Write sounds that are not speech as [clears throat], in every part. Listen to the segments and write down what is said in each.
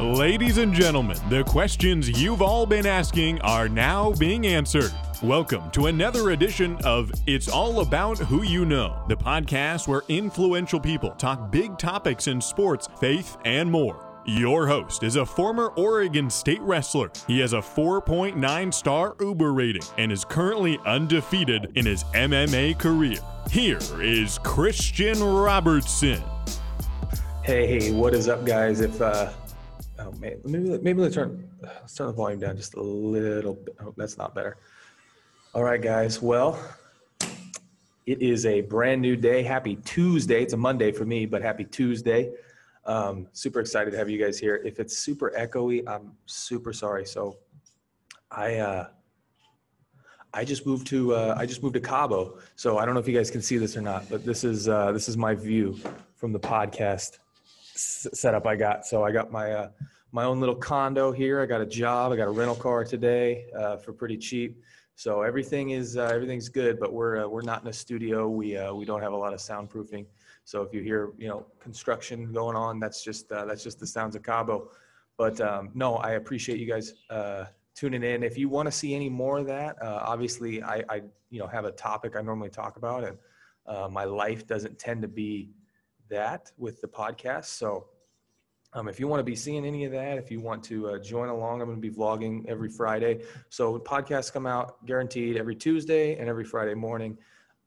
Ladies and gentlemen, the questions you've all been asking are now being answered. Welcome to another edition of It's All About Who You Know, the podcast where influential people talk big topics in sports, faith, and more. Your host is a former Oregon State wrestler. He has a 4.9 star Uber rating and is currently undefeated in his MMA career. Here is Christian Robertson. Hey, what is up, guys? If uh, oh man, maybe maybe let's turn let's turn the volume down just a little bit. Oh, that's not better. All right, guys. Well, it is a brand new day. Happy Tuesday. It's a Monday for me, but happy Tuesday. Um, super excited to have you guys here. If it's super echoey, I'm super sorry. So, I uh, I just moved to uh, I just moved to Cabo. So I don't know if you guys can see this or not, but this is uh, this is my view from the podcast setup I got. So I got my uh, my own little condo here. I got a job. I got a rental car today uh, for pretty cheap. So everything is uh, everything's good. But we're uh, we're not in a studio. We uh, we don't have a lot of soundproofing. So if you hear you know construction going on, that's just uh, that's just the sounds of Cabo. But um, no, I appreciate you guys tuning in. If you want to see any more of that, obviously I, I you know have a topic I normally talk about, and my life doesn't tend to be that with the podcast. So um, if you want to be seeing any of that, if you want to uh, join along, I'm going to be vlogging every Friday. So podcasts come out guaranteed every Tuesday and every Friday morning.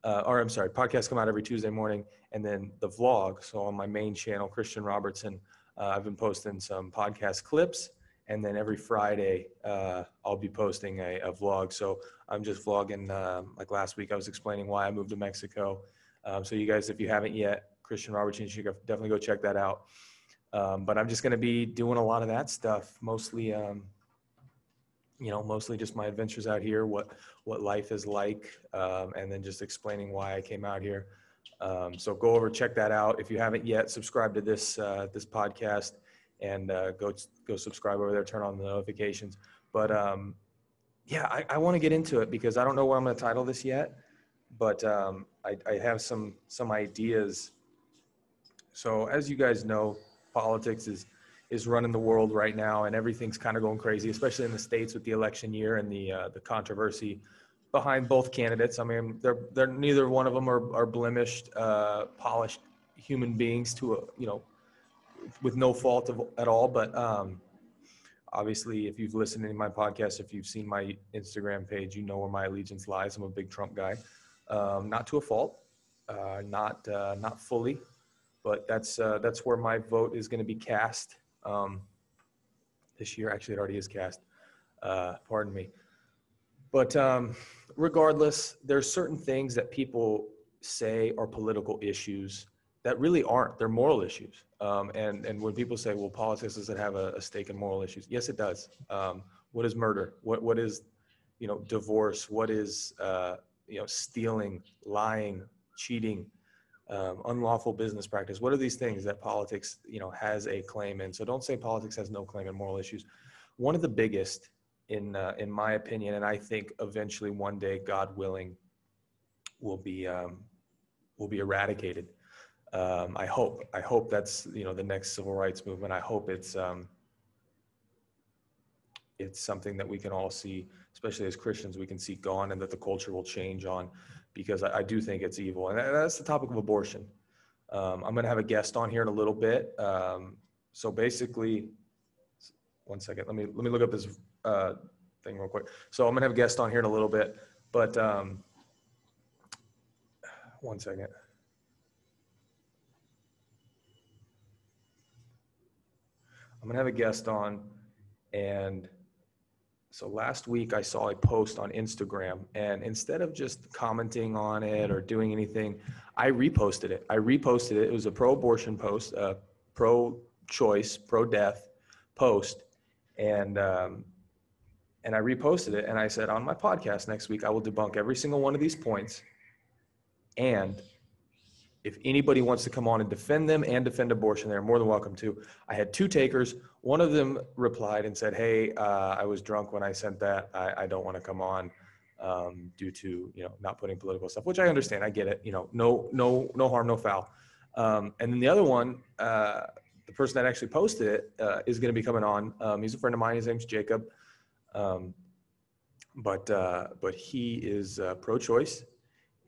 Uh, or I'm sorry, podcasts come out every Tuesday morning, and then the vlog. So on my main channel, Christian Robertson, uh, I've been posting some podcast clips, and then every Friday uh, I'll be posting a, a, vlog. So I'm just vlogging. Um, like last week, I was explaining why I moved to Mexico. Um, so you guys, if you haven't yet, Christian Robertson. You definitely go check that out. Um, but I'm just going to be doing a lot of that stuff, mostly, um, you know, mostly just my adventures out here, what what life is like, um, and then just explaining why I came out here. Um, so go over, check that out. If you haven't yet, subscribe to this uh, this podcast, and uh, go go subscribe over there. Turn on the notifications. But um, yeah, I, I want to get into it because I don't know what I'm going to title this yet, but um, I, I have some some ideas so as you guys know, politics is is running the world right now, and everything's kind of going crazy, especially in the states with the election year and the uh, the controversy behind both candidates. I mean, they're they're neither one of them are, are blemished, uh, polished human beings to a you know with no fault of, at all. But um, obviously, if you've listened to my podcast, if you've seen my Instagram page, you know where my allegiance lies. I'm a big Trump guy, um, not to a fault, uh, not uh, not fully, but that's uh, that's where my vote is going to be cast um, this year. Actually, it already is cast. Uh, pardon me. But um, regardless, there's certain things that people say are political issues that really aren't. They're moral issues. Um, and and when people say, "Well, politics doesn't have a, a stake in moral issues," yes, it does. Um, what is murder? What what is you know divorce? What is uh, you know stealing, lying, cheating? Um, unlawful business practice. What are these things that politics, you know, has a claim in? So don't say politics has no claim in moral issues. One of the biggest, in uh, in my opinion, and I think eventually one day, God willing, will be um, will be eradicated. Um, I hope. I hope that's you know the next civil rights movement. I hope it's um, it's something that we can all see, especially as Christians, we can see gone, and that the culture will change on because I, I do think it's evil. And that's the topic of abortion. Um, I'm going to have a guest on here in a little bit. Um, so basically, one second. Let me let me look up this uh, thing real quick. So I'm going to have a guest on here in a little bit, but um, one second. I'm going to have a guest on, and so last week I saw a post on Instagram, and instead of just commenting on it or doing anything, I reposted it. I reposted it. It was a pro-abortion post, a pro-choice, pro-death post, and um, and I reposted it. And I said on my podcast next week I will debunk every single one of these points, and if anybody wants to come on and defend them and defend abortion, they're more than welcome to. I had two takers. One of them replied and said, "Hey, uh, I was drunk when I sent that. I, I don't want to come on um, due to you know not putting political stuff, which I understand. I get it. You know, no, no, no harm, no foul." Um, and then the other one, uh, the person that actually posted it uh, is going to be coming on. Um, he's a friend of mine. His name's Jacob. Um, but uh, but he is uh, pro-choice,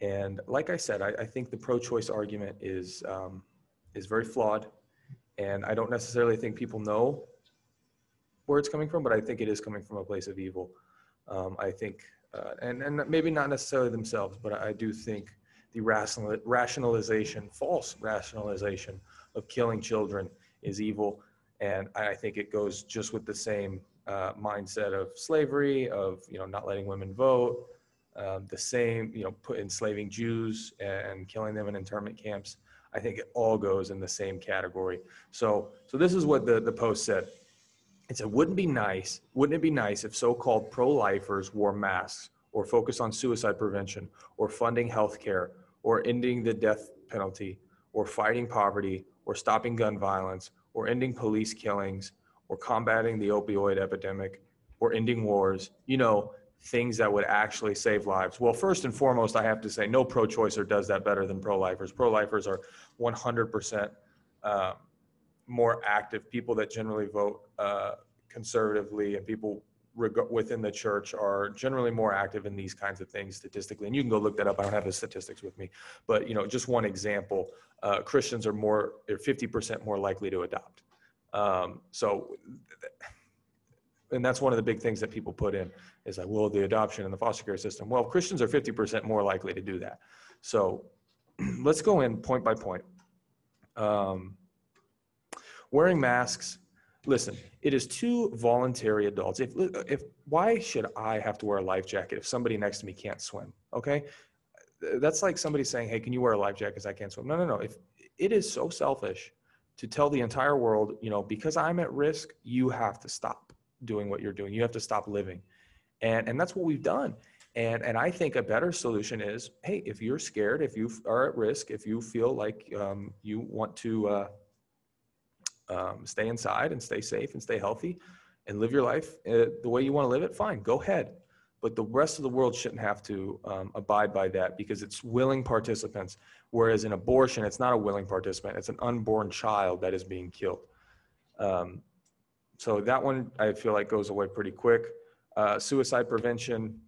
and like I said, I, I think the pro-choice argument is um, is very flawed, and I don't necessarily think people know where it's coming from, but I think it is coming from a place of evil. Um, I think, uh, and and maybe not necessarily themselves, but I do think the rational, rationalization, false rationalization of killing children is evil, and I think it goes just with the same uh, mindset of slavery, of you know not letting women vote, um, the same you know put enslaving Jews and killing them in internment camps. I think it all goes in the same category. So so this is what the the post said. It said, "Wouldn't be nice? Wouldn't it be nice if so-called pro-lifers wore masks or focus on suicide prevention or funding health care or ending the death penalty or fighting poverty or stopping gun violence or ending police killings?" or combating the opioid epidemic or ending wars, you know, things that would actually save lives. Well, first and foremost, I have to say no pro choicer does that better than pro lifers. Pro lifers are 100% uh, more active. People that generally vote uh, conservatively and people reg- within the church are generally more active in these kinds of things statistically. And you can go look that up. I don't have the statistics with me, but you know, just one example: uh, Christians are more, they're 50% more likely to adopt. Um, so, and that's one of the big things that people put in is like, well, the adoption and the foster care system. Well, Christians are 50% more likely to do that. So [clears throat] let's go in point by point. Um, wearing masks. Listen, it is two voluntary adults. If, if why should I have to wear a life jacket if somebody next to me can't swim? Okay, that's like somebody saying, "Hey, can you wear a life jacket because I can't swim?" No, no, no. If it is so selfish to tell the entire world, you know, because I'm at risk, you have to stop doing what you're doing. You have to stop living. And and that's what we've done. And and I think a better solution is, hey, if you're scared, if you are at risk, if you feel like um, you want to uh, um, stay inside and stay safe and stay healthy and live your life uh, the way you want to live it, fine, go ahead but the rest of the world shouldn't have to um, abide by that because it's willing participants. Whereas in abortion, it's not a willing participant; it's an unborn child that is being killed. Um, so that one I feel like goes away pretty quick. Uh, suicide prevention,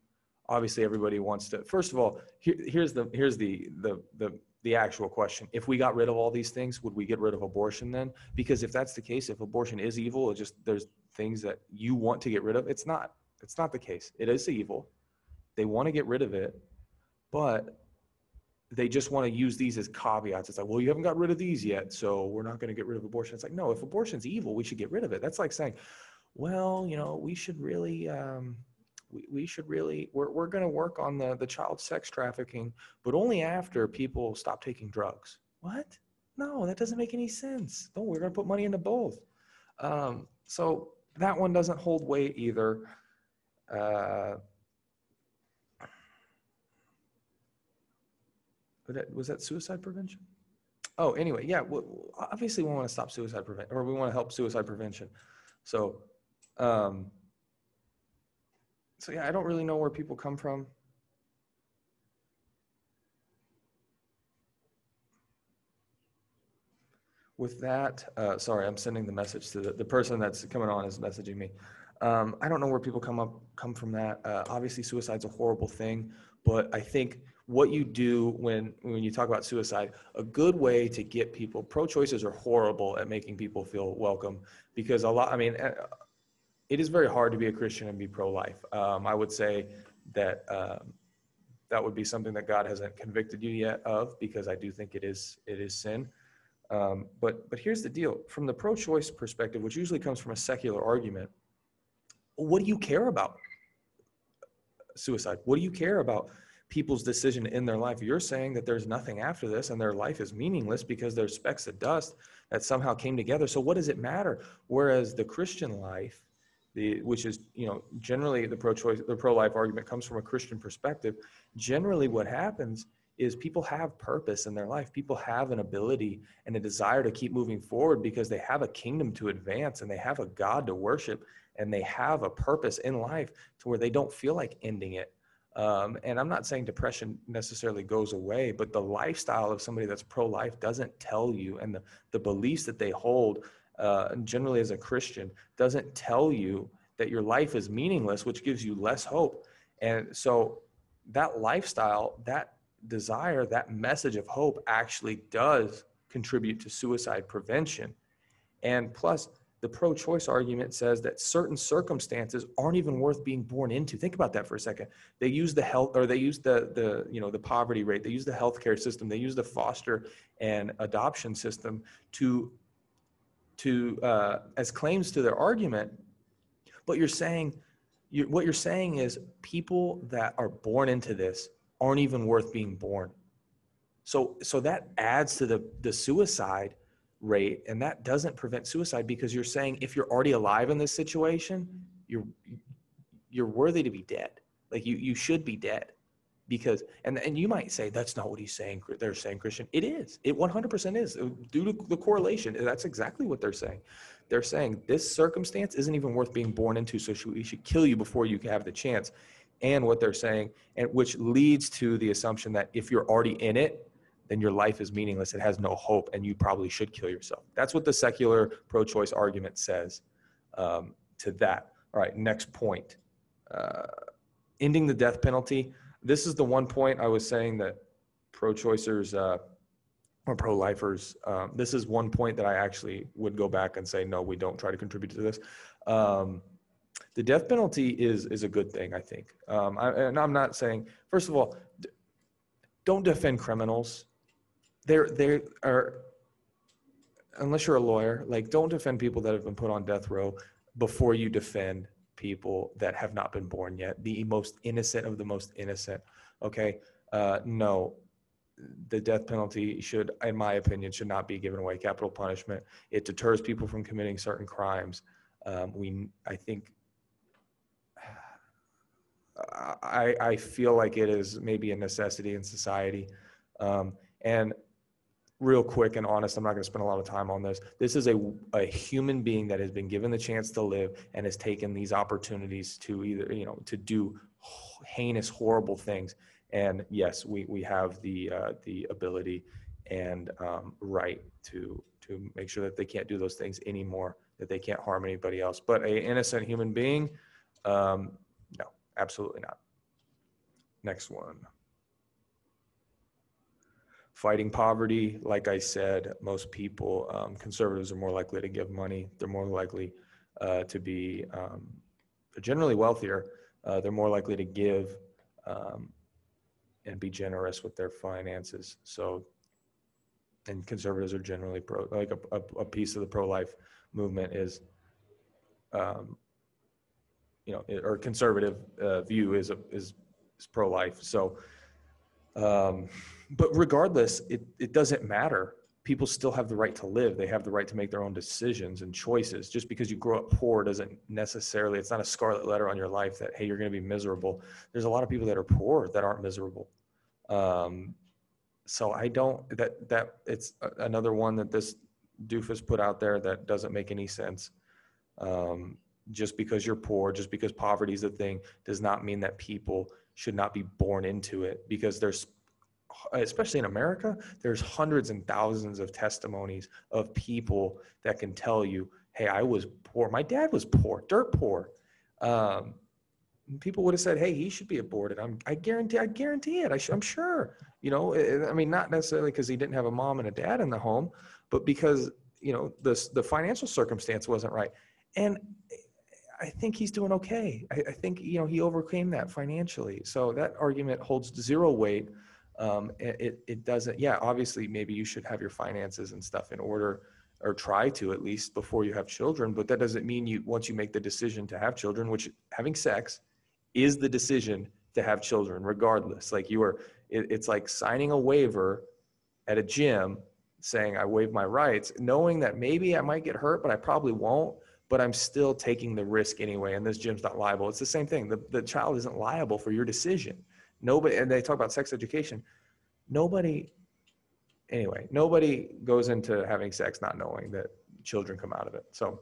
obviously everybody wants to. First of all, here, here's the here's the the the the actual question. If we got rid of all these things, would we get rid of abortion then? Because if that's the case, if abortion is evil, it just there's things that you want to get rid of. It's not. It's not the case. It is evil. They want to get rid of it, but they just want to use these as caveats. It's like, well, you haven't got rid of these yet, so we're not going to get rid of abortion. It's like, no, if abortion's evil, we should get rid of it. That's like saying, well, you know, we should really, um, we, we should really, we're, we're going to work on the, the child sex trafficking, but only after people stop taking drugs. What? No, that doesn't make any sense. No, we're going to put money into both. Um, so that one doesn't hold weight either. Uh, was that suicide prevention? Oh, anyway, yeah. Obviously, we want to stop suicide prevention, or we want to help suicide prevention. So, um, so yeah, I don't really know where people come from. With that, uh, sorry, I'm sending the message to the, the person that's coming on is messaging me. Um, I don't know where people come up come from that. Uh, obviously, suicide's a horrible thing, but I think what you do when when you talk about suicide, a good way to get people pro-choicers are horrible at making people feel welcome because a lot. I mean, uh, it is very hard to be a Christian and be pro-life. Um, I would say that um, that would be something that God hasn't convicted you yet of because I do think it is it is sin. Um, but but here's the deal: from the pro-choice perspective, which usually comes from a secular argument what do you care about suicide? What do you care about people's decision in their life? You're saying that there's nothing after this and their life is meaningless because there's specks of dust that somehow came together. So what does it matter? Whereas the Christian life, the, which is you know generally the pro-choice the pro-life argument comes from a christian perspective generally what happens is people have purpose in their life people have an ability and a desire to keep moving forward because they have a kingdom to advance and they have a god to worship and they have a purpose in life to where they don't feel like ending it. Um, and I'm not saying depression necessarily goes away, but the lifestyle of somebody that's pro life doesn't tell you, and the, the beliefs that they hold uh, generally as a Christian, doesn't tell you that your life is meaningless, which gives you less hope. And so that lifestyle, that desire, that message of hope actually does contribute to suicide prevention. And plus, the pro choice argument says that certain circumstances aren't even worth being born into. Think about that for a second. They use the health or they use the, the you know, the poverty rate, they use the healthcare system, they use the foster and adoption system to, to uh, as claims to their argument. But you're saying, you, what you're saying is people that are born into this aren't even worth being born. So, so that adds to the, the suicide rate and that doesn't prevent suicide because you're saying if you're already alive in this situation you're you're worthy to be dead. Like you you should be dead because and and you might say that's not what he's saying they're saying christian. It is. It 100% is uh, due to the correlation. That's exactly what they're saying. They're saying this circumstance isn't even worth being born into so we should kill you before you have the chance. And what they're saying and which leads to the assumption that if you're already in it then your life is meaningless. It has no hope, and you probably should kill yourself. That's what the secular pro choice argument says um, to that. All right, next point uh, ending the death penalty. This is the one point I was saying that pro choicers uh, or pro lifers, um, this is one point that I actually would go back and say, no, we don't try to contribute to this. Um, the death penalty is is a good thing, I think. Um, I, and I'm not saying, first of all, don't defend criminals there there are unless you're a lawyer like don't defend people that have been put on death row before you defend people that have not been born yet. The most innocent of the most innocent okay? Uh, no. The death penalty should in my opinion should not be given away. Capital punishment. It deters people from committing certain crimes. Um, we i think [sighs] I, I feel like it is maybe a necessity in society. Um, and real quick and honest, I'm not going to spend a lot of time on this. This is a, a human being that has been given the chance to live and has taken these opportunities to either, you know, to do heinous, horrible things. And yes, we, we have the, uh, the ability and um, right to, to make sure that they can't do those things anymore, that they can't harm anybody else. But a innocent human being, um, no, absolutely not. Next one fighting poverty, like I said, most people, um, conservatives are more likely to give money. They're more likely uh, to be, um, generally wealthier. Uh, they're more likely to give um, and be generous with their finances. So, and conservatives are generally pro, like a, a, a piece of the pro-life movement is, um, you know, or conservative uh, view is, a, is, is pro-life. So, um, but regardless, it, it doesn't matter. People still have the right to live. They have the right to make their own decisions and choices. Just because you grow up poor doesn't necessarily, it's not a scarlet letter on your life that, hey, you're going to be miserable. There's a lot of people that are poor that aren't miserable. Um, so I don't, that, that it's another one that this doofus put out there that doesn't make any sense. Um, just because you're poor, just because poverty is a thing, does not mean that people should not be born into it because there's especially in America, there's hundreds and thousands of testimonies of people that can tell you, hey, I was poor. My dad was poor, dirt poor. Um, people would have said, hey, he should be aborted. I'm, I guarantee, I guarantee it. I am sure, you know, I mean, not necessarily because he didn't have a mom and a dad in the home, but because, you know, the, the financial circumstance wasn't right. And I think he's doing okay. I, I, think you know he overcame that financially. So that argument holds zero weight. Um, it it doesn't. Yeah, obviously, maybe you should have your finances and stuff in order, or try to at least before you have children. But that doesn't mean you once you make the decision to have children, which having sex is the decision to have children, regardless. Like you are, it, it's like signing a waiver at a gym saying I waive my rights, knowing that maybe I might get hurt, but I probably won't but I'm still taking the risk anyway. And this gym's not liable. It's the same thing. The, the child isn't liable for your decision. Nobody, and they talk about sex education. Nobody, anyway, nobody goes into having sex not knowing that children come out of it. So,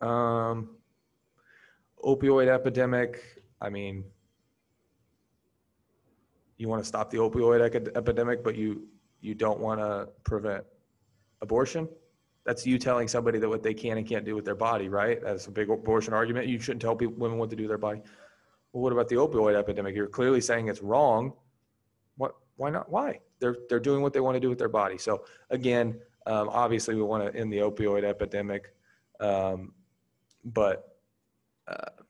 um, opioid epidemic. I mean, you want to stop the opioid epidemic, but you you don't want to prevent abortion. That's you telling somebody that what they can and can't do with their body, right? That's a big abortion argument. You shouldn't tell people, women what to do with their body. Well, what about the opioid epidemic? You're clearly saying it's wrong. What? Why not? Why? They're they're doing what they want to do with their body. So again, um, obviously we want to end the opioid epidemic, um, but uh,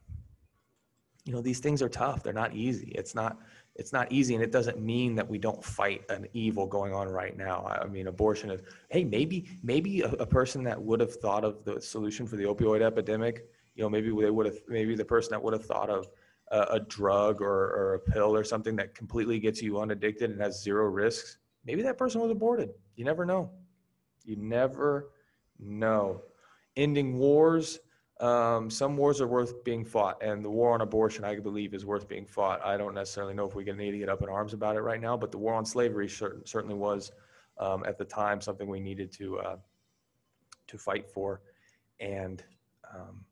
you know these things are tough. They're not easy. It's not it's not easy, and it doesn't mean that we don't fight an evil going on right now. I mean, abortion is. Hey, maybe maybe a, a person that would have thought of the solution for the opioid epidemic, you know, maybe they would have maybe the person that would have thought of a, a drug or, or a pill or something that completely gets you unaddicted and has zero risks. Maybe that person was aborted. You never know. You never know. Ending wars um, some wars are worth being fought, and the war on abortion, I believe, is worth being fought. I don't necessarily know if we need to get up in arms about it right now, but the war on slavery cert- certainly was um, at the time something we needed to uh, to fight for, and um,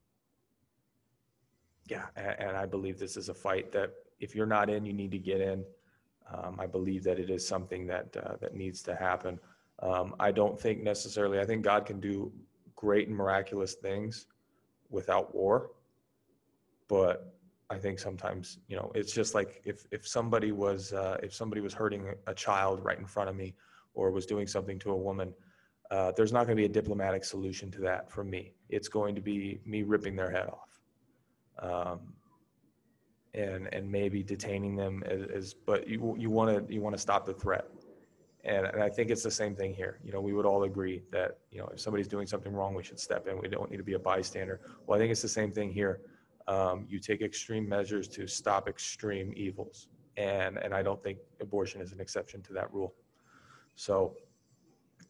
yeah, and, and, I believe this is a fight that if you're not in, you need to get in. Um, I believe that it is something that uh, that needs to happen. Um, I don't think necessarily. I think God can do great and miraculous things without war. But I think sometimes, you know, it's just like if, if somebody was, uh, if somebody was hurting a child right in front of me or was doing something to a woman, uh, there's not going to be a diplomatic solution to that for me. It's going to be me ripping their head off. Um, and, and maybe detaining them is, but you, you want to, you want to stop the threat. And, and I think it's the same thing here. You know, we would all agree that, you know, if somebody's doing something wrong, we should step in. We don't need to be a bystander. Well, I think it's the same thing here. Um, you take extreme measures to stop extreme evils. And, and I don't think abortion is an exception to that rule. So,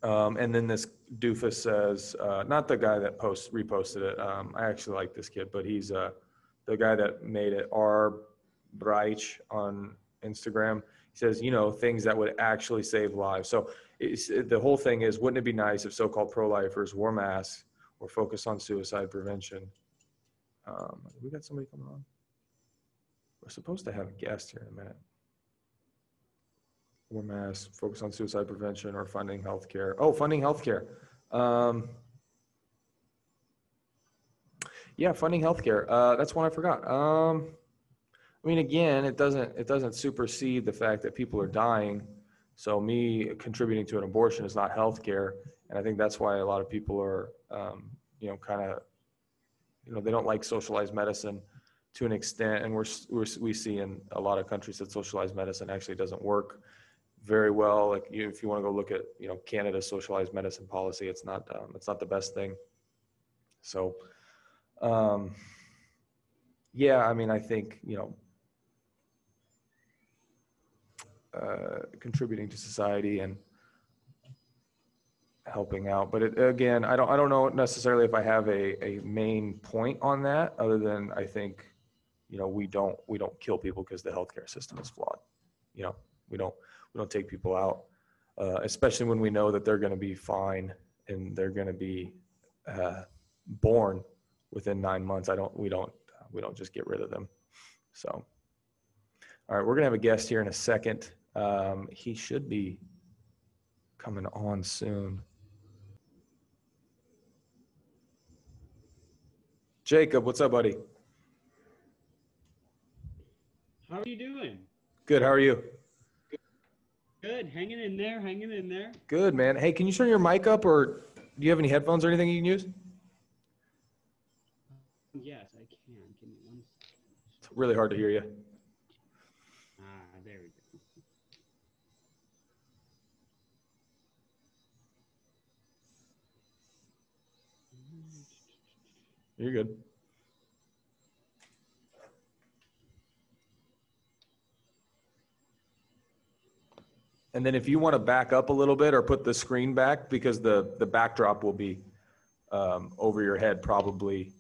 um, and then this doofus says, uh, not the guy that post reposted it. Um, I actually like this kid, but he's uh, the guy that made it, R. Breich on Instagram he says, you know, things that would actually save lives. So the whole thing is, wouldn't it be nice if so-called pro-lifers wore masks or focus on suicide prevention? Um, we got somebody coming on. We're supposed to have a guest here in a minute. Wear masks, focus on suicide prevention or funding healthcare. Oh, funding healthcare. Um, yeah, funding healthcare. Uh, that's one I forgot. Um, I mean, again, it doesn't it doesn't supersede the fact that people are dying. So me contributing to an abortion is not health care, and I think that's why a lot of people are, um, you know, kind of, you know, they don't like socialized medicine to an extent, and we're, we're we see in a lot of countries that socialized medicine actually doesn't work very well. Like you, if you want to go look at you know Canada's socialized medicine policy, it's not um, it's not the best thing. So, um, yeah, I mean, I think you know uh, contributing to society and helping out. But it, again, I don't I don't know necessarily if I have a, a main point on that, other than I think, you know, we don't we don't kill people because the healthcare system is flawed. You know, we don't we don't take people out, uh, especially when we know that they're going to be fine and they're going to be uh, born within nine months. I don't we don't we don't just get rid of them. So, all right, we're gonna have a guest here in a second. Um, he should be coming on soon. Jacob, what's up, buddy? How are you doing? Good. How are you? Good. Hanging in there. Hanging in there. Good, man. Hey, can you turn your mic up, or do you have any headphones or anything you can use? Yes, I can. Give me one second. It's really hard to hear you. You're good. And then if you want to back up a little bit or put the screen back because the, the backdrop will be um, over your head probably.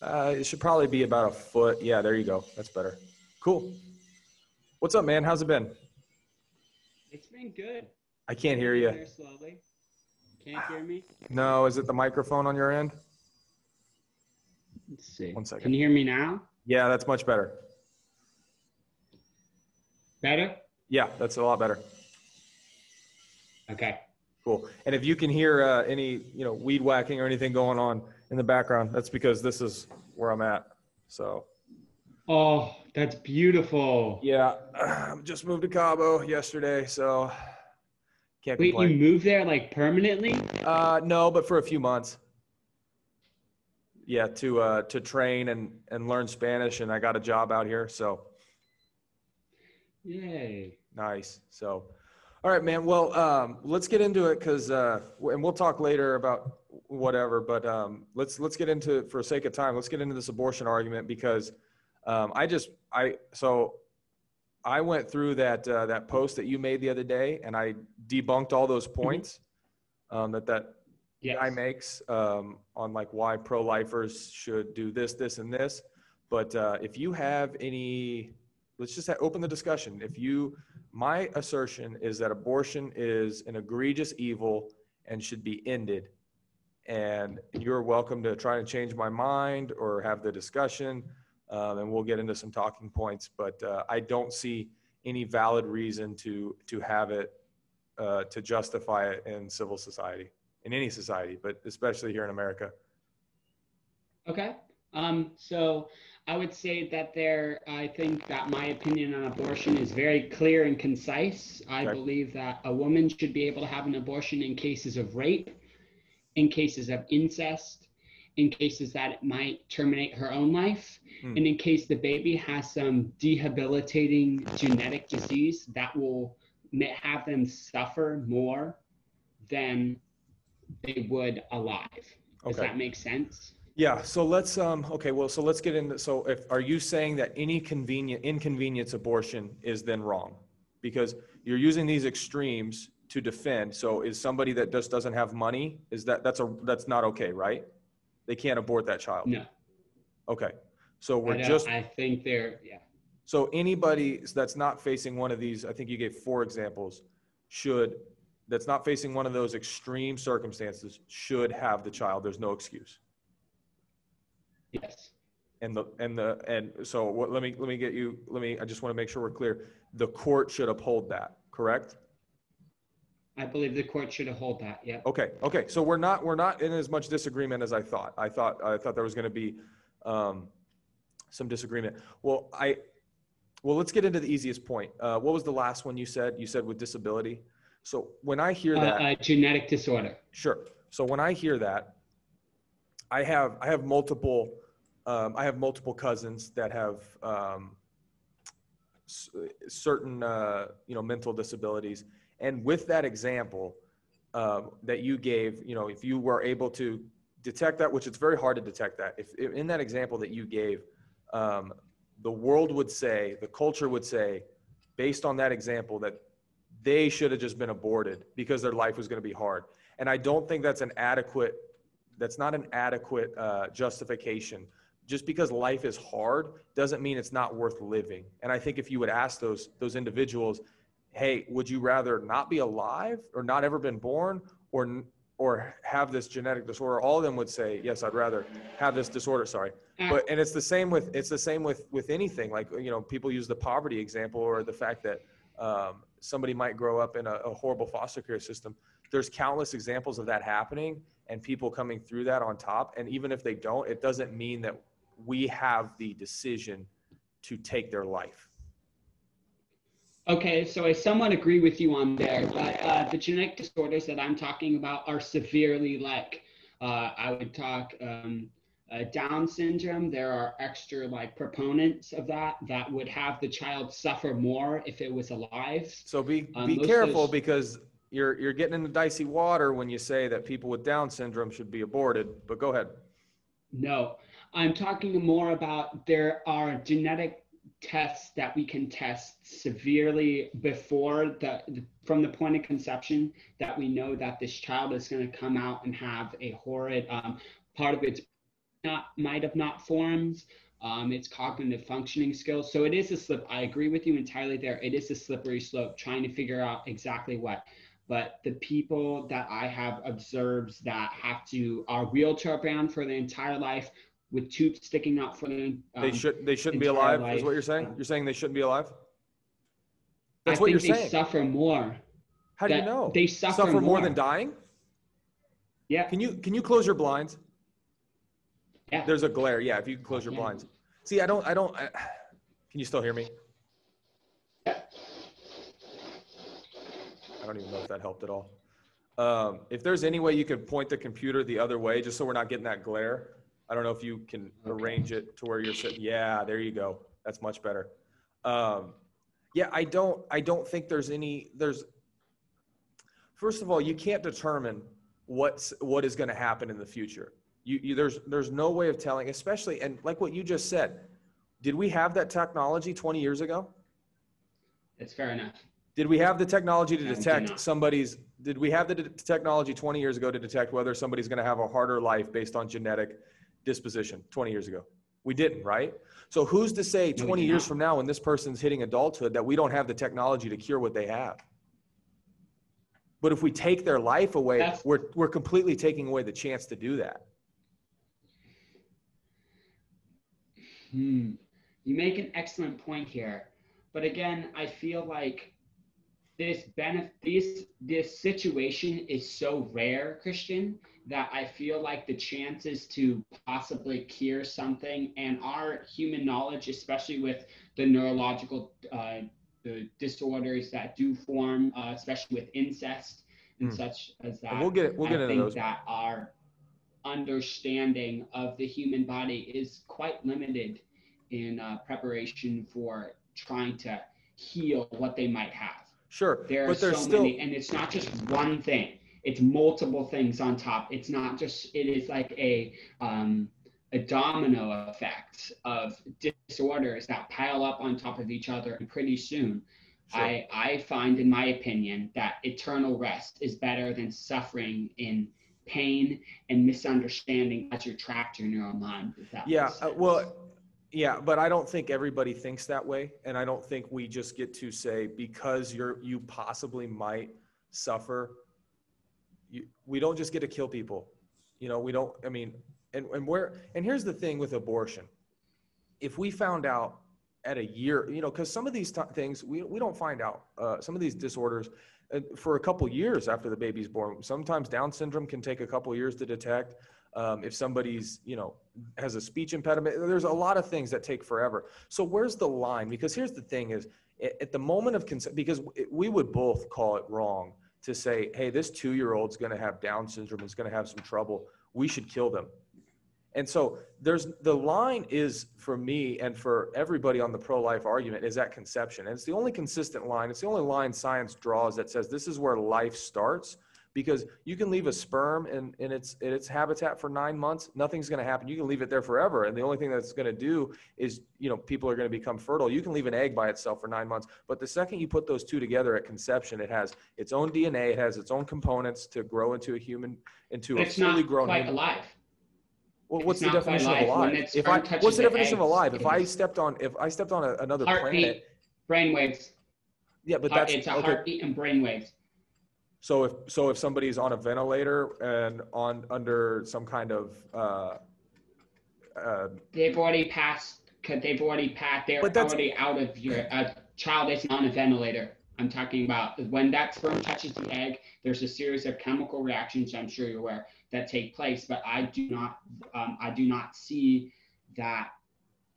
Uh, it should probably be about a foot. Yeah, there you go. That's better. Cool. What's up, man? How's it been? It's been good. I can't hear you. Slowly. Can't hear me? No, is it the microphone on your end? Let's see. One second. Can you hear me now? Yeah, that's much better. Better? Yeah, that's a lot better. Okay. Cool. And if you can hear uh, any, you know, weed whacking or anything going on in the background, that's because this is where I'm at. So, Oh, that's beautiful. yeah, I [sighs] just moved to Cabo yesterday, so can't Wait, you complain. moved there like permanently? Uh, no, but for a few months. Yeah, to uh, to train and and learn Spanish, and I got a job out here, so Yay. nice. So, all right, man. Well, um, let's get into it because, uh, and we'll talk later about whatever. But um, let's let's get into it for sake of time. Let's get into this abortion argument because um, I just I so I went through that uh, that post that you made the other day, and I debunked all those points um, that that Yes. guy makes um, on like why pro-lifers should do this, this, and this. But uh, if you have any, let's just open the discussion. If you, my assertion is that abortion is an egregious evil and should be ended. And you're welcome to try and change my mind or have the discussion, um, and we'll get into some talking points. But uh, I don't see any valid reason to to have it uh, to justify it in civil society in any society, but especially here in America. Okay. Um, so I would say that there, I think that my opinion on abortion is very clear and concise. I Okay. believe that a woman should be able to have an abortion in cases of rape, in cases of incest, in cases that it might terminate her own life, Hmm. and in case the baby has some debilitating genetic disease that will have them suffer more than they would alive. Does Okay. that make sense? Yeah. So let's um. Okay. Well, so let's get into. So, if are you saying that any convenient inconvenience abortion is then wrong, because you're using these extremes to defend? So, is somebody that just doesn't have money is that that's a that's not okay, right? They can't abort that child. No. Okay. So I, we're don't- just I think they're yeah. So anybody that's not facing one of these, I think you gave four examples, should, that's not facing one of those extreme circumstances, should have the child. There's no excuse. Yes. And the, and the, and so what, let me, let me get you, let me, I just want to make sure we're clear. The court should uphold that, correct? I believe the court should hold that. Yeah. Okay, okay. So we're not, we're not in as much disagreement as I thought. I thought, I thought there was going to be um, some disagreement. Well, I, well, let's get into the easiest point. Uh, what was the last one you said? You said with disability. So when I hear Uh, that, uh, genetic disorder. Sure. So when I hear that, I have I have multiple um, I have multiple cousins that have um, s- certain uh, you know mental disabilities, and with that example um, that you gave, you know, if you were able to detect that, which it's very hard to detect that, if if in that example that you gave, um, the world would say, the culture would say, based on that example, that they should have just been aborted because their life was going to be hard. And I don't think that's an adequate, that's not an adequate uh, justification. Just because life is hard doesn't mean it's not worth living. And I think if you would ask those those individuals, hey, would you rather not be alive or not ever been born or or have this genetic disorder? All of them would say, yes, I'd rather have this disorder. Sorry, Uh, but and it's the same with it's the same with with anything. Like you know, people use the poverty example or the fact that um, somebody might grow up in a, a horrible foster care system. There's countless examples of that happening and people coming through that on top. And even if they don't, it doesn't mean that we have the decision to take their life. Okay, so I somewhat agree with you on there, but uh, the genetic disorders that I'm talking about are severely like uh, I would talk um, uh, Down syndrome. There are extra like proponents of that that would have the child suffer more if it was alive. So be Um, be careful those- because you're you're getting into dicey water when you say that people with Down syndrome should be aborted. But go ahead. No, I'm talking more about there are genetic tests that we can test severely before the, from the point of conception that we know that this child is going to come out and have a horrid um, part of its not might have not formed um, its cognitive functioning skills so it is a slip i agree with you entirely there it is a slippery slope trying to figure out exactly what but the people that I have observed that have to are wheelchair bound for their entire life with tubes sticking out for them. They should they shouldn't be alive. Is what you're saying? um, You're saying they shouldn't be alive. I That's what think you're they saying. suffer more. How do you know? they suffer, Suffer more more than dying? Yeah. Can you can you close your blinds? Yeah. There's a glare. Yeah, if you can close your Yeah. blinds. See, I don't I don't I, Can you still hear me? Yeah. I don't even know if that helped at all. Um, if there's any way you could point the computer the other way, just so we're not getting that glare. I don't know if you can arrange it to where you're sitting. Yeah, there you go. That's much better. Um, yeah, I don't. I don't think there's any. There's. First of all, you can't determine what's what is going to happen in the future. You, you there's there's no way of telling, especially and like what you just said. Did we have that technology 20 years ago? It's fair enough. Did we have the technology to No, detect somebody's? Did we have the de- technology 20 years ago to detect whether somebody's going to have a harder life based on genetic disposition 20 years ago? We didn't, right? So who's to say 20 did years not. from now, when this person's hitting adulthood, that we don't have the technology to cure what they have? But if we take their life away, That's- we're we're completely taking away the chance to do that. Hmm. You make an excellent point here, but again, I feel like this benefit, this this situation is so rare, Christian, that I feel like the chances to possibly cure something and our human knowledge, especially with the neurological uh, the disorders that do form, uh, especially with incest and Hmm. such as that. We'll get we'll get I into think those. that our understanding of the human body is quite limited in uh, preparation for trying to heal what they might have. Sure, There are but there's so still many, and it's not just one thing. It's multiple things on top. It's not just. It is like a um, a domino effect of disorders that pile up on top of each other, and pretty soon, Sure. I I find, in my opinion, that eternal rest is better than suffering in pain and misunderstanding as you're trapped in your own mind. Yeah, uh, well, yeah, but I don't think everybody thinks that way, and I don't think we just get to say because you're you possibly might suffer. You, we don't just get to kill people, you know. We don't. I mean, and and where and here's the thing with abortion. If we found out at a year, you know, because some of these t- things we we don't find out. Uh, some of these disorders for a couple years after the baby's born. Sometimes Down syndrome can take a couple years to detect. Um, if somebody's, you know, has a speech impediment, there's a lot of things that take forever. So where's the line? Because here's the thing: is at the moment of consent, because we would both call it wrong to say, hey, this two-year-old's going to have Down syndrome, is going to have some trouble. We should kill them. And so there's the line is for me and for everybody on the pro-life argument is at conception. And it's the only consistent line. It's the only line science draws that says this is where life starts because you can leave a sperm in, in its in its habitat for nine months, nothing's gonna happen. You can leave it there forever. And the only thing that's gonna do is, you know, people are gonna become fertile. You can leave an egg by itself for nine months. But the second you put those two together at conception, it has its own DNA, it has its own components to grow into a human, into But a it's fully grown quite human. alive. Well, what's the definition of life. Alive? If I, what's the the definition of alive? If I stepped on, if I stepped on a, another Heartbeat, planet, brainwaves. yeah, but Heart- that's it's a okay. heartbeat and brainwaves. So if so, if somebody's on a ventilator and on under some kind of, uh, uh, They've already passed. They've already passed. They're already out of your. A child isn't on a ventilator. I'm talking about when that sperm touches the egg. There's a series of chemical reactions. I'm sure you're aware that take place. But I do not. Um, I do not see that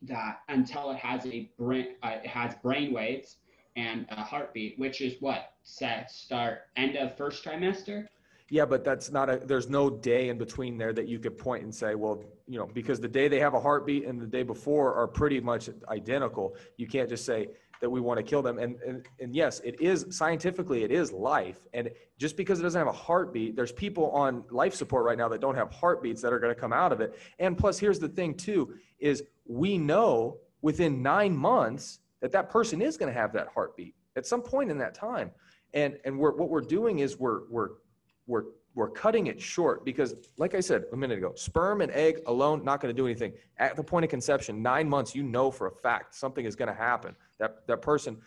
that until it has a brain. Uh, it has brain waves and a heartbeat, which is what set start end of first trimester. yeah, but that's not a. There's no day in between there that you could point and say, well, you know, because the day they have a heartbeat and the day before are pretty much identical. You can't just say that we want to kill them. And and and yes, it is scientifically it is life. And just because it doesn't have a heartbeat, there's people on life support right now that don't have heartbeats that are going to come out of it. And plus, here's the thing too: is we know within nine months that that person is going to have that heartbeat at some point in that time. And and we're what we're doing is we're we're we're we're cutting it short because like i said a minute ago sperm and egg alone not going to do anything. At the point of conception nine months you know for a fact something is going to happen. That that person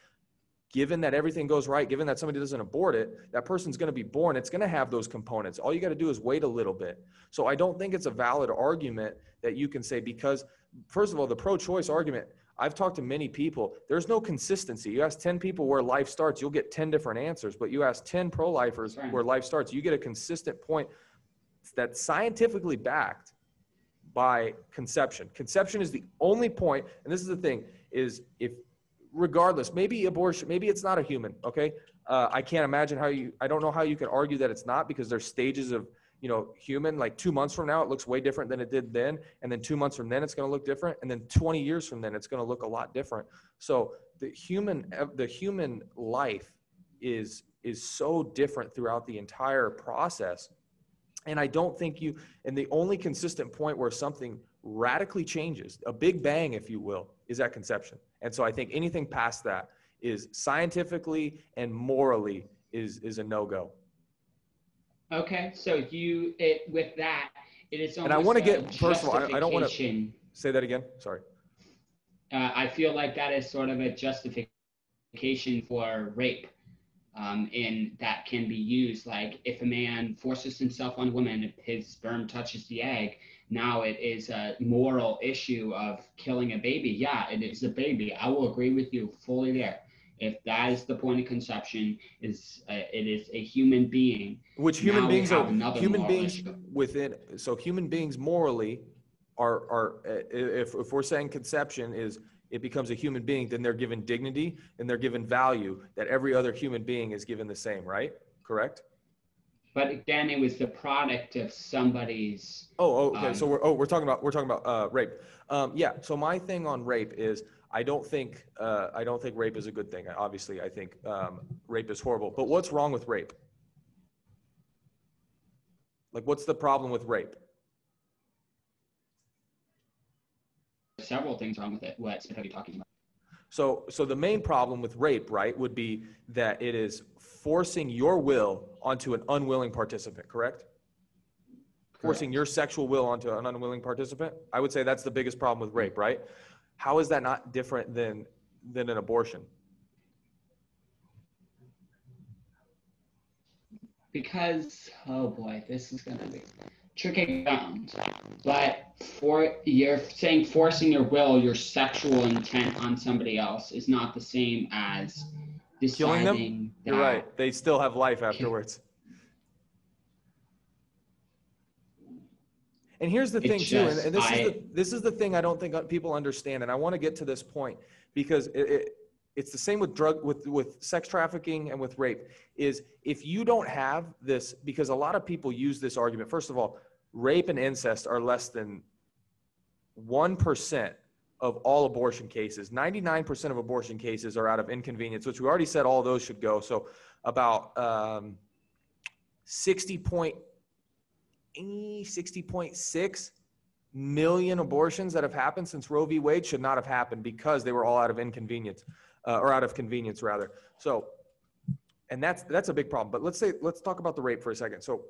given that everything goes right given that somebody doesn't abort it that person's going to be born. It's going to have those components. All you got to do is wait a little bit. So i don't think it's a valid argument that you can say because first of all the pro-choice argument I've talked to many people. There's no consistency. You ask 10 people where life starts, you'll get 10 different answers. But you ask 10 pro lifers Right. where life starts, you get a consistent point that's scientifically backed by conception. Conception is the only point, and this is the thing: is if regardless, maybe abortion, maybe it's not a human. Okay, uh, I can't imagine how you. I don't know how you can argue that it's not because there's stages of you know human. Like two months from now, it looks way different than it did then, and then two months from then, it's going to look different, and then 20 years from then, it's going to look a lot different. So the human, the human life is is so different throughout the entire process and I don't think you, and the only consistent point where something radically changes, a big bang, if you will, is at conception. And so I think anything past that is scientifically and morally is, is a no go. Okay, so you it with that, it is. And I wanna get- first of all, I- I don't wanna- Say that again. Sorry. Uh, I feel like that is sort of a justification for rape, um, and that can be used. Like if a man forces himself on a woman, if his sperm touches the egg, now it is a moral issue of killing a baby. Yeah, it is a baby. I will agree with you fully there. If that is the point of conception, is uh, it is a human being. Which human beings are human beings issue. within, so human beings morally are, are, uh, if, if we're saying conception is, it becomes a human being, then they're given dignity and they're given value that every other human being is given the same, right? Correct? But again, it was the product of somebody's. Oh, oh, okay. so Um, we're oh we're talking about we're talking about uh, rape. Um, yeah. So my thing on rape is I don't think uh, I don't think rape is a good thing. Obviously, I think um, rape is horrible. But what's wrong with rape? Like, what's the problem with rape? several things wrong with it. What are you talking about? So, so the main problem with rape, right, would be that it is forcing your will onto an unwilling participant. Correct? Forcing your sexual will onto an unwilling participant. I would say that's the biggest problem with rape, right? How is that not different than than an abortion? Because oh boy, this is gonna be tricky ground. But for you're saying forcing your will, your sexual intent on somebody else is not the same as Killing them? deciding You're right. They still have life afterwards. And here's the It thing too, and, and this I- is the this is the thing I don't think people understand, and I want to get to this point because it, it it's the same with drug with with sex trafficking and with rape. Is if you don't have this, because a lot of people use this argument. First of all, rape and incest are less than one percent of all abortion cases. 99% of abortion cases are out of inconvenience, which we already said all those should go. So about um, 60 point, 60.6 million abortions that have happened since Roe v. Wade should not have happened because they were all out of inconvenience uh, or out of convenience rather. So, and that's that's a big problem. But let's say let's talk about the rape for a second. So,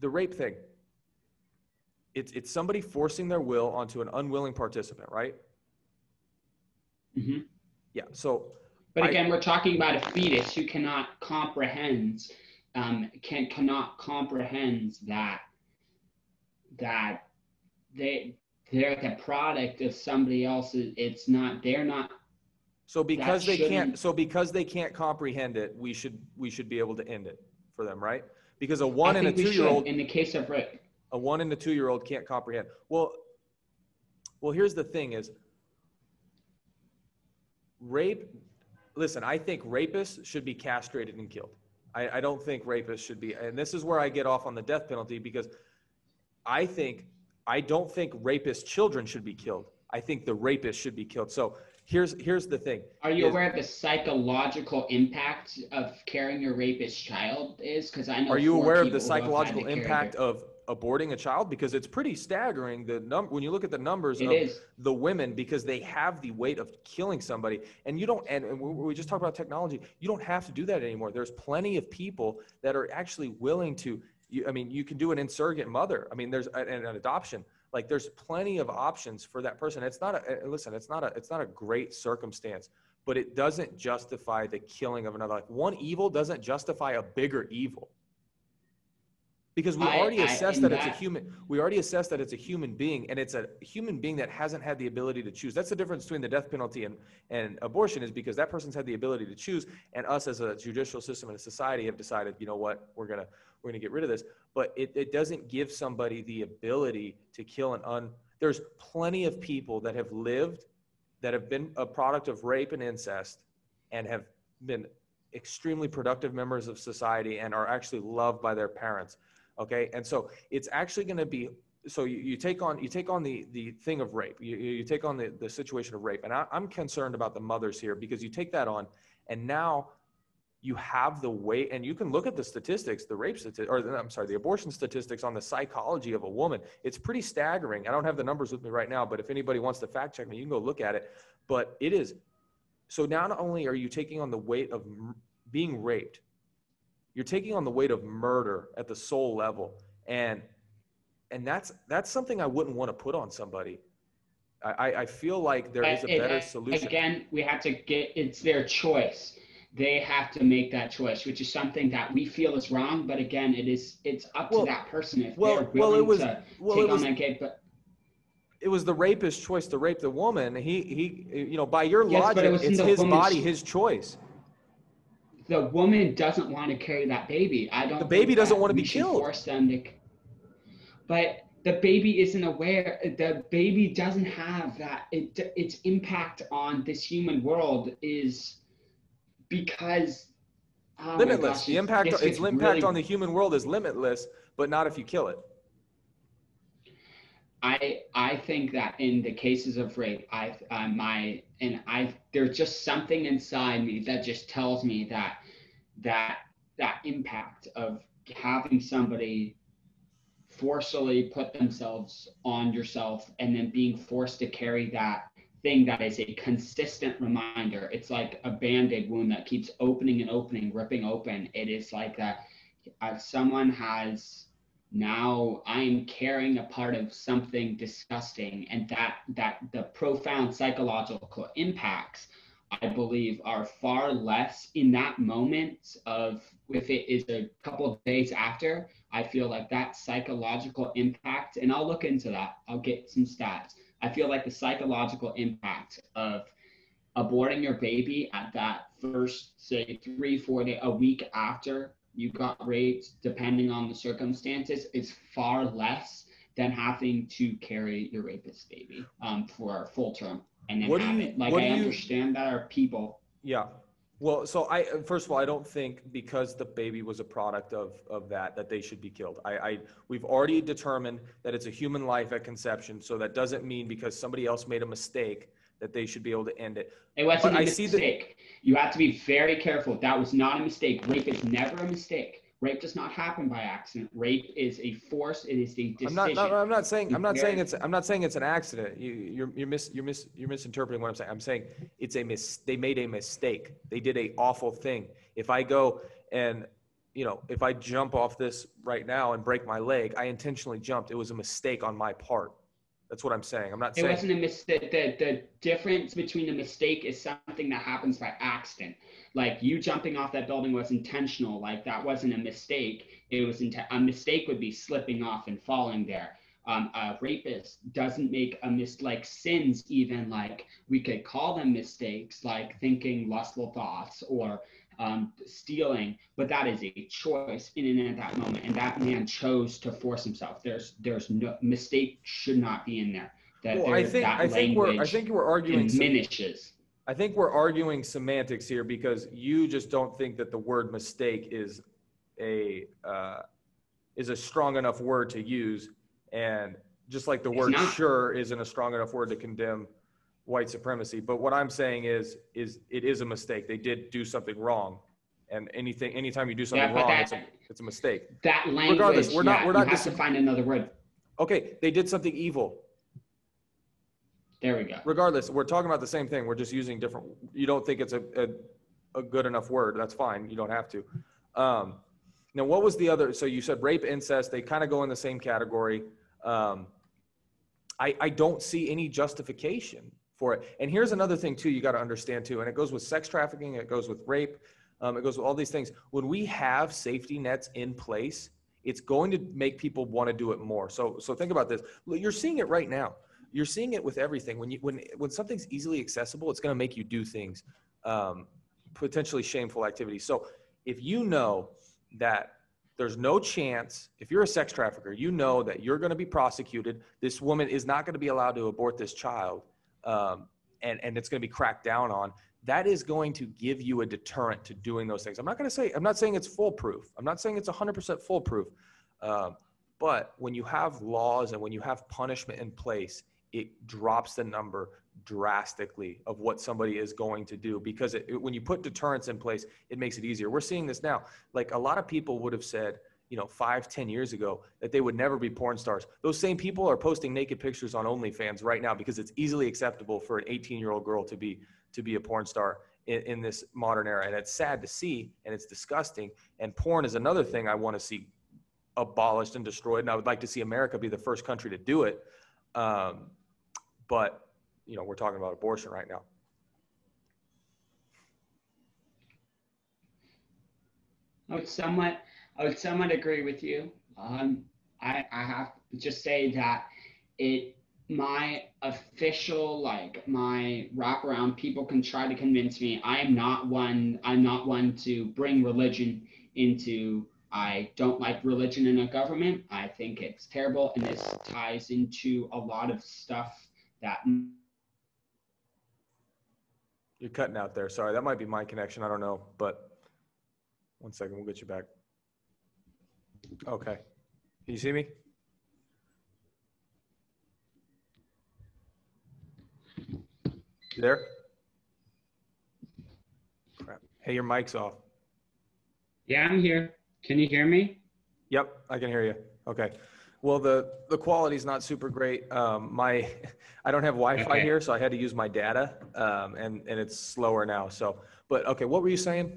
the rape thing. It's it's somebody forcing their will onto an unwilling participant, right? Mhm. Yeah. So But I- again, we're talking about a fetus who cannot comprehend, um, can cannot comprehend that that they they're the product of somebody else's. It's not. They're not. so because they can't so because they can't comprehend it, we should we should be able to end it for them, right? Because a one and a two year old in the case of rape. a one and a two year old can't comprehend. Well, well, here's the thing: is rape. Listen, I think rapists should be castrated and killed. I, I don't think rapists should be, and this is where I get off on the death penalty because I think I don't think rapist children should be killed. I think the rapist should be killed. So here's here's the thing. Are you is- aware of the psychological impact of carrying a rapist child is? Because I know. Are you aware of the people who have had to psychological impact of aborting a child? Because it's pretty staggering. The num when you look at the numbers It of is. the women, because they have the weight of killing somebody, and you don't. And, and we we just talked about technology. You don't have to do that anymore. There's plenty of people that are actually willing to. You, I mean, you can do an insurrogate mother. I mean, there's an, an adoption. Like there's plenty of options for that person. It's not a uh, listen. It's not a. It's not a great circumstance, but it doesn't justify the killing of another life. One evil doesn't justify a bigger evil because we I- already I- assessed and that, it's a human we already assessed that it's a human being and it's a human being that hasn't had the ability to choose. That's the difference between the death penalty and, and abortion is because that person's had the ability to choose and us as a judicial system and a society have decided you know what we're gonna we're gonna get rid of this. But it, it doesn't give somebody the ability to kill an un there's plenty of people that have lived that have been a product of rape and incest and have been extremely productive members of society and are actually loved by their parents okay? And so it's actually going to be so you, you take on you take on the the thing of rape. You, you take on the, the situation of rape. And I, i'm concerned about the mothers here because you take that on and now you have the weight and you can look at the statistics the rape statistics or i'm sorry the abortion statistics on the psychology of a woman. It's pretty staggering. I don't have the numbers with me right now but if anybody wants to fact check me you can go look at it. But it is so not only are you taking on the weight of being raped you're taking on the weight of murder at the soul level and and that's that's something i wouldn't want to put on somebody i i feel like there is a better solution Again, we have to get, it's their choice. They have to make that choice, which is something that we feel is wrong. But again, it is, it's up Well- to that person if well- they're well, it willing was- to well, take it was- on that gate. But it was the rapist's choice to rape the woman he he you know by your Yes, but it logic it's his body his choice the woman doesn't want to carry that baby. I don't. The baby doesn't want to be killed. Force them to. But the baby isn't aware. The baby doesn't have that. It, its impact on this human world is because. oh limitless gosh, the impact its gets impact really on the human world is limitless but not if you kill it I I think that in the cases of rape, I uh, my and I there's just something inside me that just tells me that that that impact of having somebody forcefully put themselves on yourself and then being forced to carry that thing that is a consistent reminder. It's like a band-aid wound that keeps opening and opening, ripping open. It is like that uh, someone has now i'm carrying a part of something disgusting and that that the profound psychological impacts i believe are far less in that moment of if it is a couple of days after i feel like that psychological impact and i'll look into that. I'll get some stats. I feel like the psychological impact of aborting your baby at that first say three four day a week after you got raped, depending on the circumstances, is far less than having to carry your rapist baby um, for a full term and then What do have you- it. Like what I do you- understand that are people. Yeah. Well, so I first of all, I don't think because the baby was a product of of that that they should be killed. I, I we've already determined that it's a human life at conception, so that doesn't mean because somebody else made a mistake that they should be able to end it. It wasn't But a I mistake. that- You have to be very careful. That was not a mistake. Rape is never a mistake. Rape does not happen by accident. Rape is a force. It is a decision. I'm not, no, I'm not saying I'm not Very- saying it's I'm not saying it's an accident. You you're you're mis you're mis you're misinterpreting what I'm saying. I'm saying it's a mis they made a mistake. They did a awful thing. If I go and you know, if I jump off this right now and break my leg, I intentionally jumped. It was a mistake on my part. That's what I'm saying. I'm not It saying it wasn't a mistake. The, the difference between a mistake is something that happens by accident. Like you jumping off that building was intentional. Like that wasn't a mistake. It was int- a mistake would be slipping off and falling there. Um, a rapist doesn't make a mis like sins even like we could call them mistakes like thinking lustful thoughts or um, stealing, but that is a choice in and at that moment, and that man chose to force himself. There's there's no mistake should not be in there. That well, I think I think we're I think we're arguing some- diminishes. I think we're arguing semantics here because you just don't think that the word mistake is a uh, is a strong enough word to use, and just like the It's word not. "sure" isn't a strong enough word to condemn white supremacy. But what I'm saying is, is it is a mistake. They did do something wrong, and anything, anytime you do something Yeah, wrong, that it's a, it's a mistake. that language. Regardless, we're not- yeah, we're not You have dis- to find another word. Okay, they did something evil. There we go. regardless, we're talking about the same thing. We're just using different. You don't think it's a a, a good enough word? That's fine. You don't have to. Um, now, what was the other? So you said rape, incest. They kind of go in the same category. Um, I I don't see any justification for it. And here's another thing too. You got to understand too. And it goes with sex trafficking. It goes with rape. Um, it goes with all these things. When we have safety nets in place, it's going to make people want to do it more. So, so think about this. You're seeing it right now. You're seeing it with everything. When you when when something's easily accessible, it's going to make you do things, um, potentially shameful activities. So, if you know that there's no chance if you're a sex trafficker you know that you're going to be prosecuted this woman is not going to be allowed to abort this child um, and, and it's going to be cracked down on that is going to give you a deterrent to doing those things. I'm not going to say i'm not saying it's foolproof. I'm not saying it's 100% foolproof um, but when you have laws and when you have punishment in place it drops the number drastically of what somebody is going to do because it, it, when you put deterrence in place it makes it easier. We're seeing this now. Like a lot of people would have said you know five ten years ago that they would never be porn stars. Those same people are posting naked pictures on onlyfans right now because it's easily acceptable for an 18 year old girl to be to be a porn star in, in this modern era. And it's sad to see and it's disgusting. And porn is another thing i want to see abolished and destroyed and i would like to see america be the first country to do it. Um, but you know, we're talking about abortion right now. I somewhat, I would somewhat agree with you. Um, I, I have to just say that it, my official, like my wraparound, people can try to convince me. I am not one. I'm not one to bring religion into. I don't like religion in a government. I think it's terrible, and this ties into a lot of stuff that you're cutting out there. Sorry, that might be my connection. I don't know, but one second, we'll get you back. Okay. Can you see me? You there? Crap. Hey, your mic's off. Yeah, I'm here. Can you hear me? Yep, I can hear you. Okay. Well, the the quality is not super great. Um, my [laughs] I don't have Wi-Fi okay. here, so I had to use my data, um, and and it's slower now. So, but okay, what were you saying?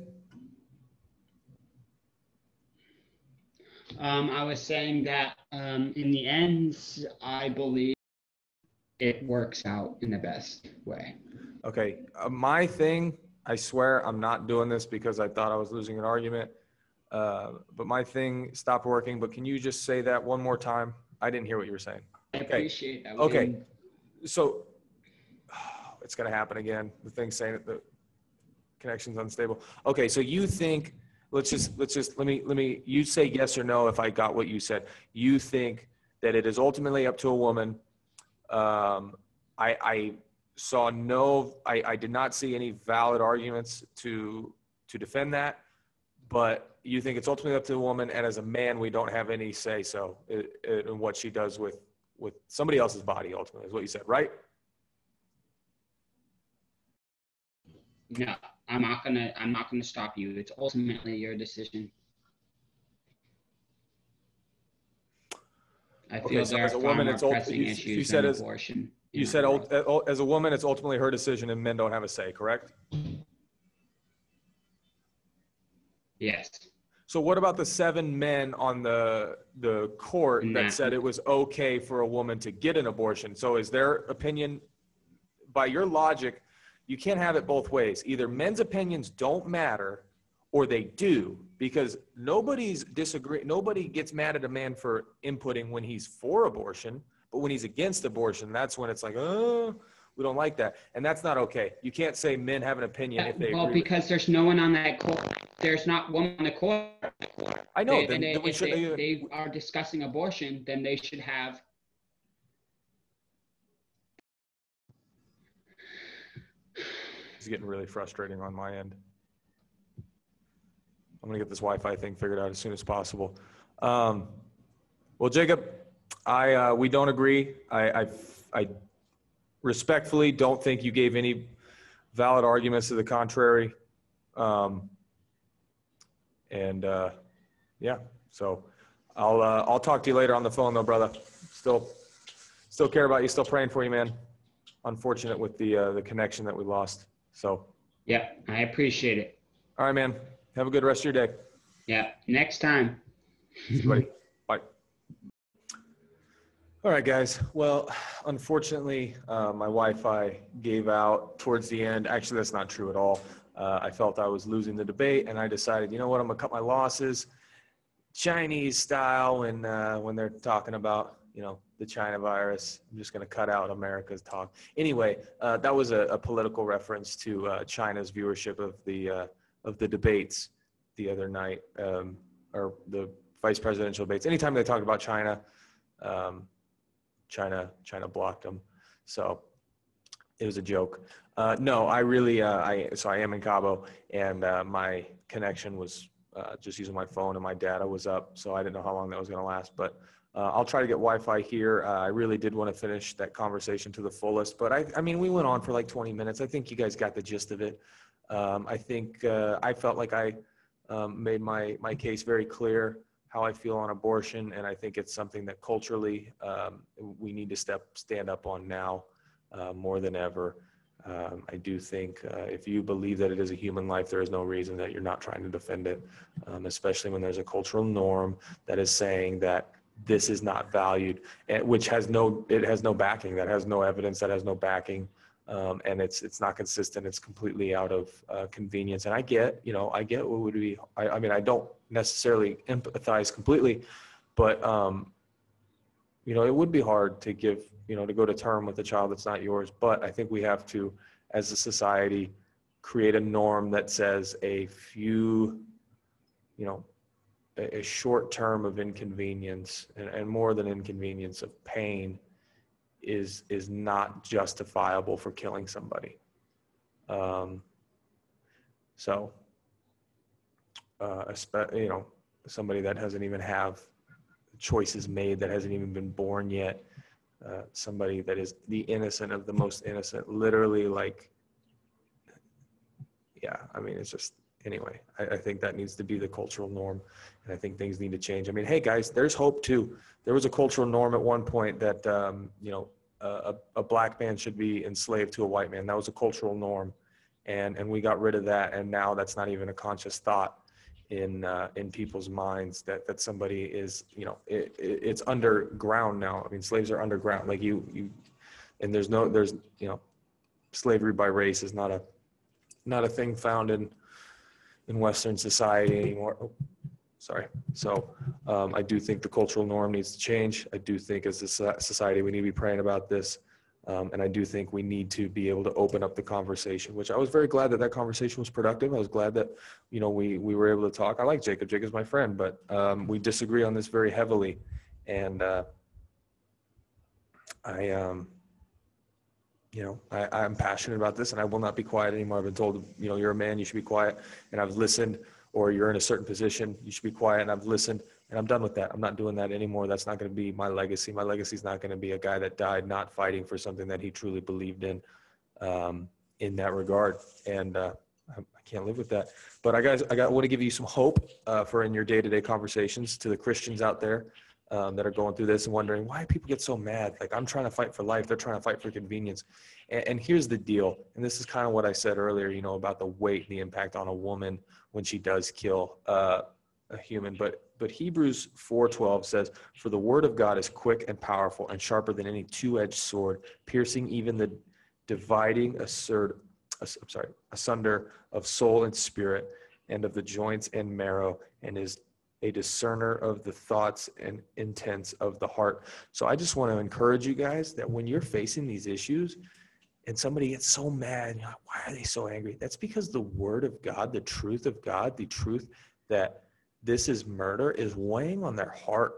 Um, I was saying that um, in the end, I believe it works out in the best way. Okay, uh, my thing. I swear I'm not doing this because I thought I was losing an argument. Uh, but my thing stopped working. But can you just say that one more time? I didn't hear what you were saying. I okay. appreciate that. Okay. So oh, [sighs] it's going to happen again. The thing saying that the connection's unstable. Okay. So you think, let's just, let's just, let me, let me, you say yes or no if I got what you said. You think that it is ultimately up to a woman. Um, I, I saw no, I, I did not see any valid arguments to, to defend that but you think it's ultimately up to the woman, and as a man, we don't have any say so in, what she does with with somebody else's body. Ultimately, is what you said, right? No, I'm not gonna. I'm not gonna stop you. It's ultimately your decision. I feel okay, so there as a woman, it's pressing issues you said as, abortion. You said uh, as a woman, it's ultimately her decision, and men don't have a say. Correct? Yes. So what about the seven men on the the court that said it was okay for a woman to get an abortion? So is their opinion by your logic, you can't have it both ways. Either men's opinions don't matter or they do because nobody's disagree nobody gets mad at a man for inputting when he's for abortion, but when he's against abortion, that's when it's like, "Oh, we don't like that." And that's not okay. You can't say men have an opinion if they Well, because there's no one on that court there's not one on the court. I know. They, then, they, then if they, uh, they are discussing abortion, then they should have. It's getting really frustrating on my end. I'm gonna get this Wi-Fi thing figured out as soon as possible. Um, well, Jacob, I uh, we don't agree. I, I, I respectfully don't think you gave any valid arguments to the contrary. Um, and uh, yeah, so I'll uh, I'll talk to you later on the phone though, brother. Still, still care about you. Still praying for you, man. Unfortunate with the uh, the connection that we lost. So. Yeah, I appreciate it. All right, man. Have a good rest of your day. Yeah. Next time. [laughs] Bye. All right, guys. Well, unfortunately, uh, my Wi-Fi gave out towards the end. Actually, that's not true at all. Uh, I felt I was losing the debate, and I decided, you know what, I'm gonna cut my losses. Chinese style when uh, when they're talking about you know the China virus. I'm just going to cut out America's talk. Anyway, uh, that was a, a, political reference to uh, China's viewership of the uh, of the debates the other night, um, or the vice presidential debates. Anytime they talked about China, um, China China blocked them. So it was a joke. Uh, no, I really, uh, I so I am in Cabo, and uh, my connection was just using my phone, and my data was up, so I didn't know how long that was going to last. But uh, I'll try to get Wi-Fi here. Uh, I really did want to finish that conversation to the fullest, but I, I mean, we went on for like 20 minutes. I think you guys got the gist of it. Um, I think I felt like I um, made my my case very clear how I feel on abortion, and I think it's something that culturally um, we need to step stand up on now uh, more than ever. Um, I do think uh, if you believe that it is a human life, there is no reason that you're not trying to defend it, um, especially when there's a cultural norm that is saying that this is not valued, and, which has no it has no backing, that has no evidence, that has no backing, um, and it's it's not consistent. It's completely out of uh, convenience. And I get, you know, I get what would be. I, I mean, I don't necessarily empathize completely, but um, you know, it would be hard to give you know, to go to term with a child that's not yours. But I think we have to, as a society, create a norm that says a few, you know, a, short term of inconvenience and, and more than inconvenience of pain is is not justifiable for killing somebody. Um, so, uh, you know, somebody that doesn't even have choices made, that hasn't even been born yet, uh, somebody that is the innocent of the most innocent, literally like, yeah, I mean, it's just, anyway, I, I, think that needs to be the cultural norm. And I think things need to change. I mean, hey guys, there's hope too. There was a cultural norm at one point that, um, you know, a, a black man should be enslaved to a white man. That was a cultural norm. And, and we got rid of that. And now that's not even a conscious thought in uh, in people's minds that that somebody is you know it, it, it's underground now. I mean, slaves are underground. Like you you, and there's no there's you know, slavery by race is not a not a thing found in in Western society anymore. Oh, sorry. So um, I do think the cultural norm needs to change. I do think as a society we need to be praying about this. Um, and I do think we need to be able to open up the conversation, which I was very glad that that conversation was productive. I was glad that, you know, we, we were able to talk. I like Jacob. Jacob's my friend, but um, we disagree on this very heavily. And uh, I, um, you know, I, I'm passionate about this and I will not be quiet anymore. I've been told, you know, you're a man, you should be quiet. And I've listened or you're in a certain position, you should be quiet. And I've listened and I'm done with that. I'm not doing that anymore. That's not going to be my legacy. My legacy is not going to be a guy that died not fighting for something that he truly believed in, um, in that regard. And uh, I, can't live with that. But I guys, I got want to give you some hope uh, for in your day-to-day conversations to the Christians out there um, that are going through this and wondering why people get so mad. Like I'm trying to fight for life, they're trying to fight for convenience. And, and here's the deal. And this is kind of what I said earlier. You know about the weight the impact on a woman when she does kill uh, a human, but but Hebrews 4:12 says, "For the word of God is quick and powerful and sharper than any two-edged sword, piercing even the dividing assert, I'm sorry, asunder of soul and spirit, and of the joints and marrow, and is a discerner of the thoughts and intents of the heart." So I just want to encourage you guys that when you're facing these issues, and somebody gets so mad, you're like, why are they so angry? That's because the word of God, the truth of God, the truth that this is murder is weighing on their heart,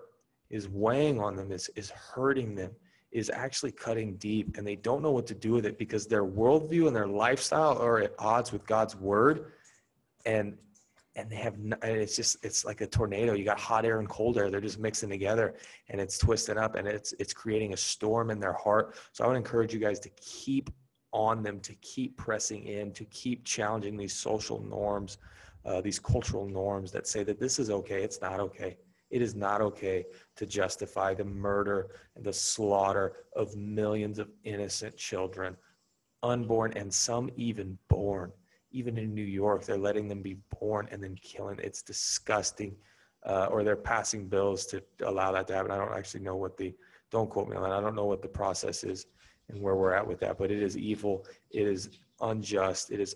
is weighing on them, is, is hurting them, is actually cutting deep, and they don't know what to do with it because their worldview and their lifestyle are at odds with God's word. And and they have and it's just it's like a tornado you got hot air and cold air they're just mixing together and it's twisting up and it's it's creating a storm in their heart so i would encourage you guys to keep on them to keep pressing in to keep challenging these social norms uh, these cultural norms that say that this is okay. It's not okay. It is not okay to justify the murder and the slaughter of millions of innocent children, unborn and some even born. Even in New York, they're letting them be born and then killing. It's disgusting. Uh, or they're passing bills to allow that to happen. I don't actually know what the, don't quote me on that. I don't know what the process is and where we're at with that, but it is evil. It is unjust. It is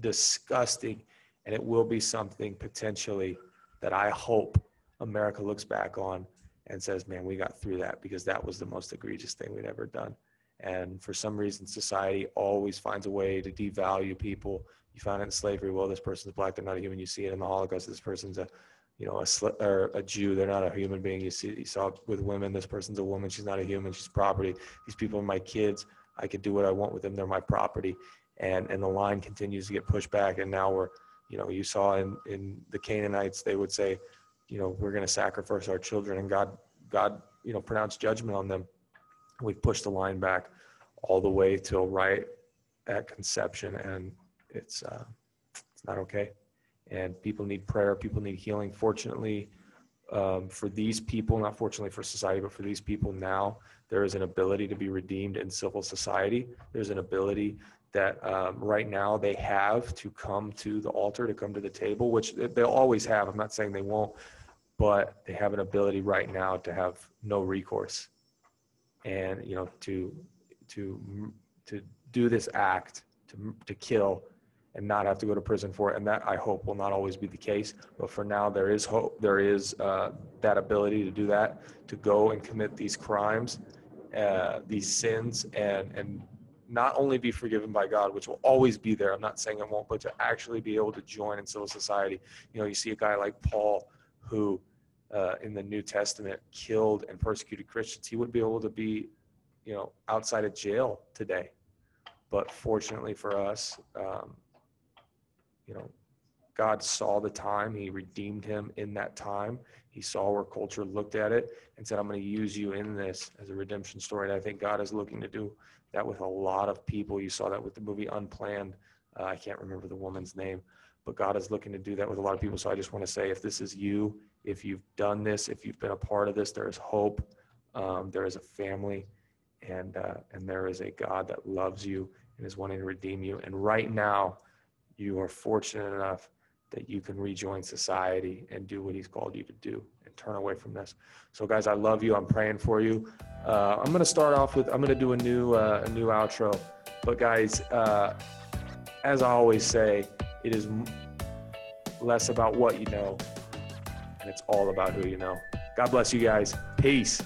disgusting and it will be something potentially that I hope America looks back on and says, man, we got through that because that was the most egregious thing we'd ever done. And for some reason, society always finds a way to devalue people. You find it in slavery. Well, this person's black. They're not a human. You see it in the Holocaust. This person's a, you know, a sl- or a Jew. They're not a human being. You see, you saw it with women. This person's a woman. She's not a human. She's property. These people are my kids. I could do what I want with them. They're my property. And and the line continues to get pushed back. And now we're, you know, you saw in in the Canaanites, they would say, you know, we're going to sacrifice our children, and God God, you know, pronounced judgment on them. We've pushed the line back all the way till right at conception, and it's uh, it's not okay. And people need prayer. People need healing. Fortunately, um, for these people, not fortunately for society, but for these people now, there is an ability to be redeemed in civil society. There's an ability that um, right now they have to come to the altar, to come to the table, which they'll always have. I'm not saying they won't, but they have an ability right now to have no recourse and you know to to to do this act to to kill and not have to go to prison for it and that i hope will not always be the case but for now there is hope there is uh, that ability to do that to go and commit these crimes uh, these sins and and not only be forgiven by God, which will always be there. I'm not saying it won't, but to actually be able to join in civil society. You know, you see a guy like Paul who uh, in the New Testament killed and persecuted Christians, he would be able to be, you know, outside of jail today. But fortunately for us, um, you know, God saw the time. He redeemed him in that time. He saw where culture looked at it and said, I'm going to use you in this as a redemption story. And I think God is looking to do that with a lot of people. You saw that with the movie Unplanned. Uh, I can't remember the woman's name, but God is looking to do that with a lot of people. So I just want to say if this is you, if you've done this, if you've been a part of this, there is hope. Um, there is a family, and uh, and there is a God that loves you and is wanting to redeem you. And right now, you are fortunate enough that you can rejoin society and do what He's called you to do and turn away from this. So, guys, I love you. I'm praying for you. Uh, I'm going to start off with I'm going to do a new uh, a new outro, but guys, uh, as I always say, it is less about what you know and it's all about who you know. God bless you guys. Peace.